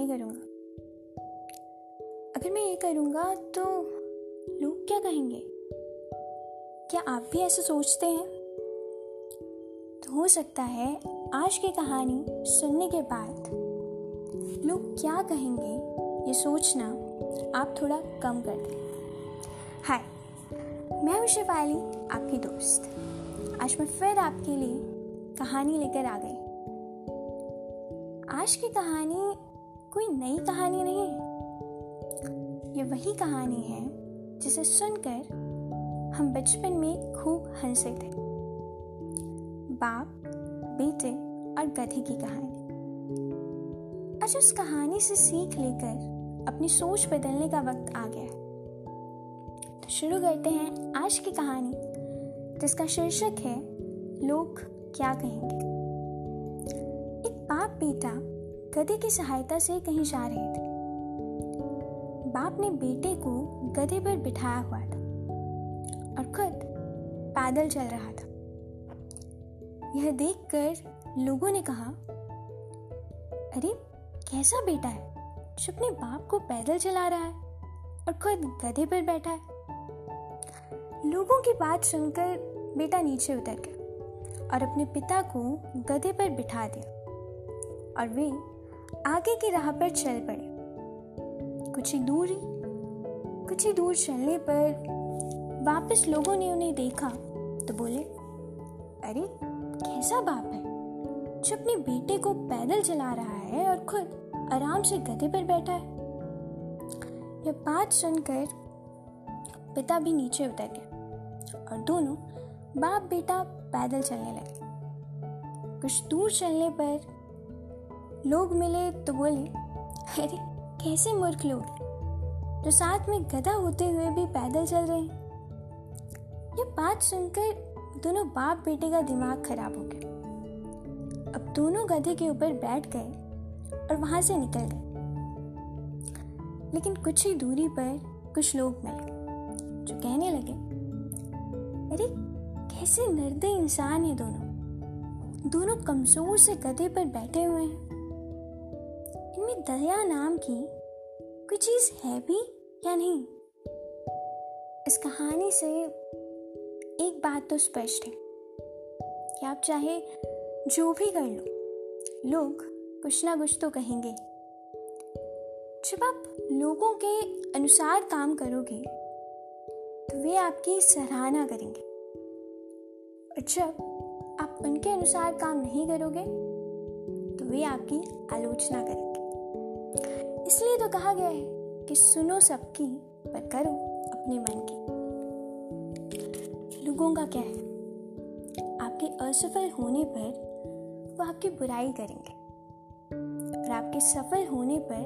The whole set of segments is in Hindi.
नहीं करूँगा। अगर मैं ये करूँगा तो लोग क्या कहेंगे? क्या आप भी ऐसे सोचते हैं? तो हो सकता है आज की कहानी सुनने के बाद लोग क्या कहेंगे ये सोचना आप थोड़ा कम कर दें। हाय, मैं हूँ शिवाली, आपकी दोस्त। आज मैं फिर आपके लिए कहानी लेकर आ गई। आज की कहानी कोई नई कहानी नहीं। ये वही कहानी है जिसे सुनकर हम बचपन में खूब हंसे थे। बाप, बेटे और गधे की कहानी। आज उस कहानी से सीख लेकर अपनी सोच बदलने का वक्त आ गया तो शुरू करते हैं आज की कहानी, जिसका शीर्षक है, लोग क्या कहेंगे? एक बाप बेटा गधे की सहायता से कहीं जा रहे थे। बाप ने बेटे को गधे पर बिठाया हुआ था और खुद पैदल चल रहा था। यह देखकर लोगों ने कहा, अरे, कैसा बेटा है जो अपने बाप को पैदल चला रहा है और खुद गधे पर बैठा है? लोगों की बात सुनकर बेटा नीचे उतर गया और अपने पिता को गधे पर बिठा दिया और वे आगे की राह पर चल पड़े। कुछ ही दूरी, कुछ ही दूर चलने पर वापस लोगों ने उन्हें देखा तो बोले, अरे, कैसा बाप है, जो अपने बेटे को पैदल चला रहा है और खुद आराम से गधे पर बैठा है? यह बात सुनकर पिता भी नीचे उतर गए और दोनों बाप बेटा पैदल चलने लगे। कुछ दूर चलने पर लोग मिले तो बोले, अरे, कैसे मूर्ख लोग? जो साथ में गधा होते हुए भी पैदल चल रहे हैं। ये बात सुनकर दोनों बाप बेटे का दिमाग खराब हो गया। अब दोनों गधे के ऊपर बैठ गए और वहाँ से निकल गए। लेकिन कुछ ही दूरी पर कुछ लोग मिले, जो कहने लगे, अरे, कैसे निर्दय इंसान है दोनों? दोनों कमज़ोर से गधे पर बैठे हुए हैं। इनमें दया नाम की कोई चीज़ है भी या नहीं? इस कहानी से एक बात तो स्पष्ट है कि आप चाहे जो भी कर लो, लोग कुछ ना कुछ तो कहेंगे। जब आप लोगों के अनुसार काम करोगे तो वे आपकी सराहना करेंगे। और जब आप उनके अनुसार काम नहीं करोगे तो वे आपकी आलोचना करेंगे। इसलिए तो कहा गया है कि सुनो सबकी, पर करो अपने मन की। लोगों का क्या है? आपके असफल होने पर वो आपकी बुराई करेंगे। और आपके सफल होने पर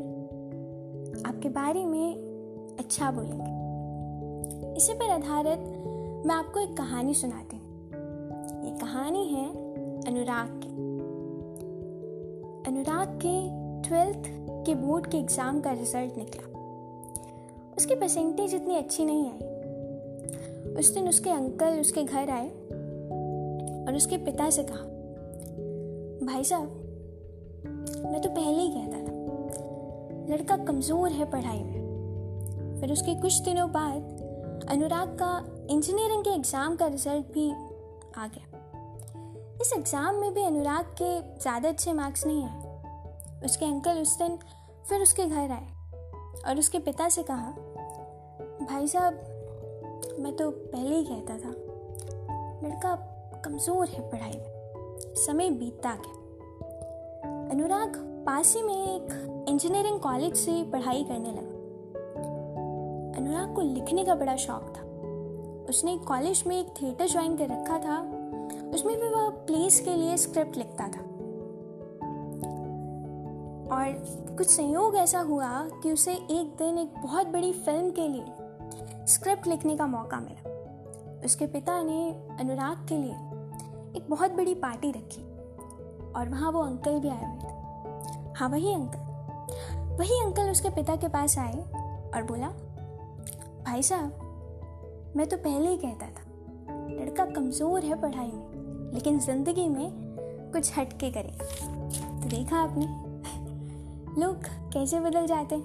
आपके बारे में अच्छा बोलेंगे। इसी पर आधारित मैं आपको एक कहानी सुनाती हूँ। ये कहानी है अनुराग की। अनुराग के ट्वेल्थ के बोर्ड के एग्ज़ाम का रिज़ल्ट निकला। उसकी परसेंटेज इतनी अच्छी नहीं आई। उस दिन उसके अंकल उसके घर आए और उसके पिता से कहा, भाई साहब, मैं तो पहले ही कहता था, लड़का कमज़ोर है पढ़ाई में। फिर उसके कुछ दिनों बाद अनुराग का इंजीनियरिंग के एग्ज़ाम का रिज़ल्ट भी आ गया। इस एग्ज़ाम में भी अनुराग के ज़्यादा अच्छे मार्क्स नहीं आए। उसके अंकल उस दिन फिर उसके घर आए और उसके पिता से कहा, भाई साहब, मैं तो पहले ही कहता था, लड़का कमज़ोर है पढ़ाई में, समय बीतता गया। अनुराग पास ही में एक इंजीनियरिंग कॉलेज से पढ़ाई करने लगा। अनुराग को लिखने का बड़ा शौक था। उसने कॉलेज में एक थिएटर ज्वाइन कर रखा था, उसमें भी वह प्लेस के लिए स्क्रिप्ट लिखता था। और कुछ संयोग ऐसा हुआ कि उसे एक दिन एक बहुत बड़ी फ़िल्म के लिए स्क्रिप्ट लिखने का मौका मिला। उसके पिता ने अनुराग के लिए एक बहुत बड़ी पार्टी रखी और वहाँ वो अंकल भी आए हुए थे। हाँ वही अंकल वही अंकल उसके पिता के पास आए और बोला, भाई साहब, मैं तो पहले ही कहता था, लड़का कमज़ोर है पढ़ाई में, लेकिन ज़िंदगी में कुछ हटके करेगा। तो देखा आपने लोग कैसे बदल जाते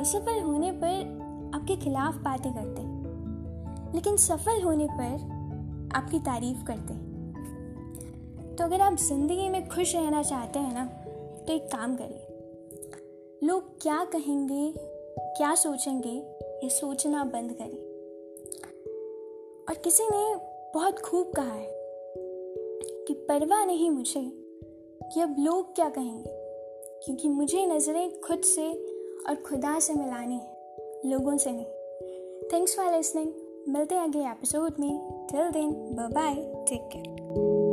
असफल होने पर आपके खिलाफ बातें करते लेकिन सफल होने पर आपकी तारीफ़ करते तो अगर आप ज़िंदगी में खुश रहना चाहते हैं ना तो एक काम करिए। लोग क्या कहेंगे, क्या सोचेंगे, ये सोचना बंद करिए। और किसी ने बहुत खूब कहा है कि परवाह नहीं मुझे कि अब लोग क्या कहेंगे। क्योंकि मुझे नज़रें खुद से और खुदा से मिलानी है, लोगों से नहीं। थैंक्स फॉर लिसनिंग मिलते हैं अगले एपिसोड में। Till then bye take care